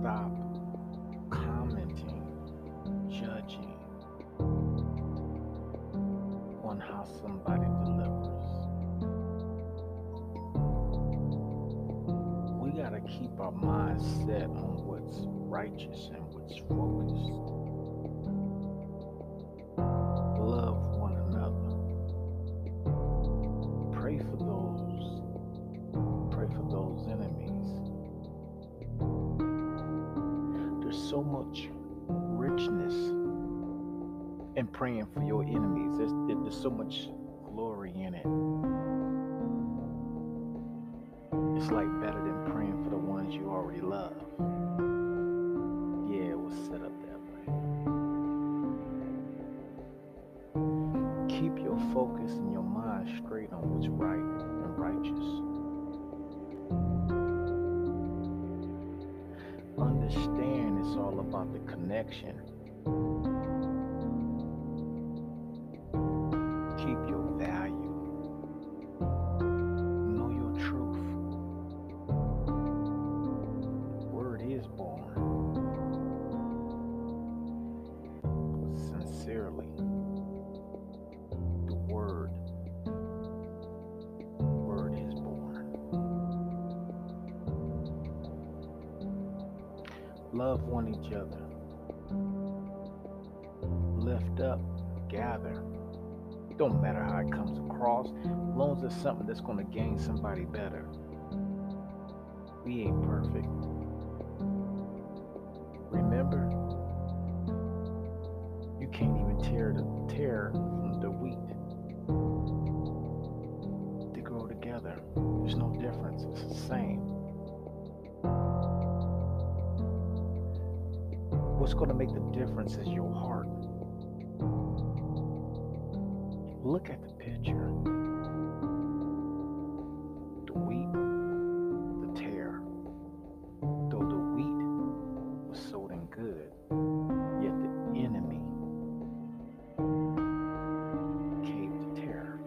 Stop commenting, judging on how somebody delivers. We got to keep our minds set on what's righteous and what's focused. So much richness in praying for your enemies. There's, there's so much glory in it. It's like better than praying for the ones you already love. Connection. Keep your value. Know your truth. Word is born. Sincerely. The word. Word is born. Love one each other. Lift up. Gather. Don't matter how it comes across, as long as it's something that's going to gain somebody better. We ain't perfect. Remember, you can't even tear the tare What's going to make the difference is your heart. Look at the picture. The wheat, the tare. Though the wheat was sown in good, yet the enemy came to tear.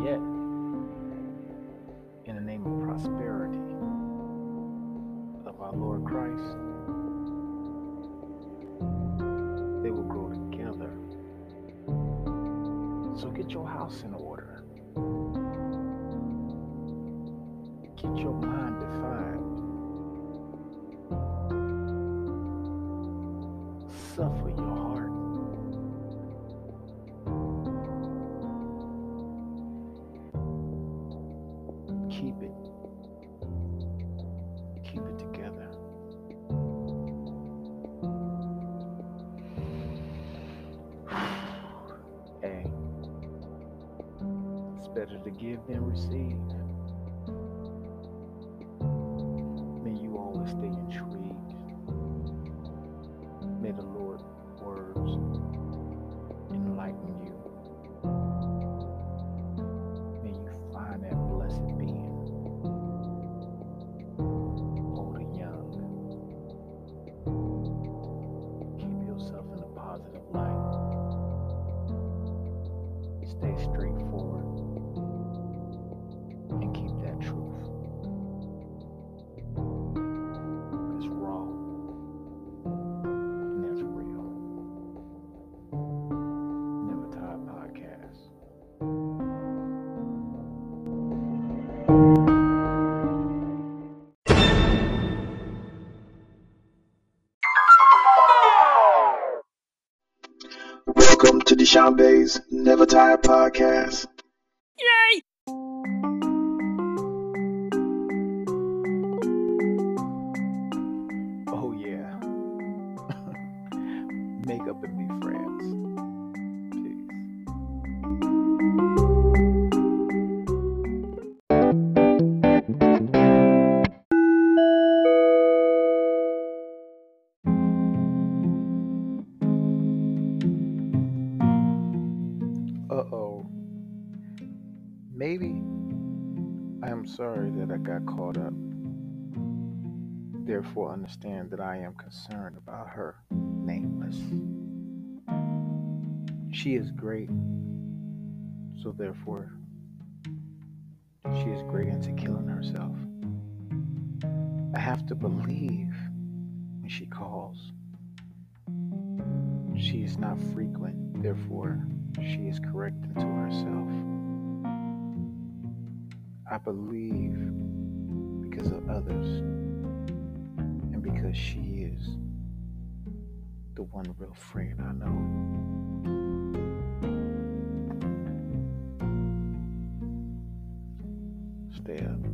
Yet, So get your house in order. Get your mind defined. Suffer your heart. Keep it. Better to give than receive. Welcome to Deshaun Bay's Never Tired Podcast. Yay! Oh yeah. Make up and be friends. Peace. Maybe I am sorry that I got caught up. Therefore, understand that I am concerned about her, nameless. She is great, so therefore, she is great into killing herself. I have to believe when she calls. She is not frequent, therefore, she is correct unto herself. I believe because of others and because she is the one real friend I know. Stay up.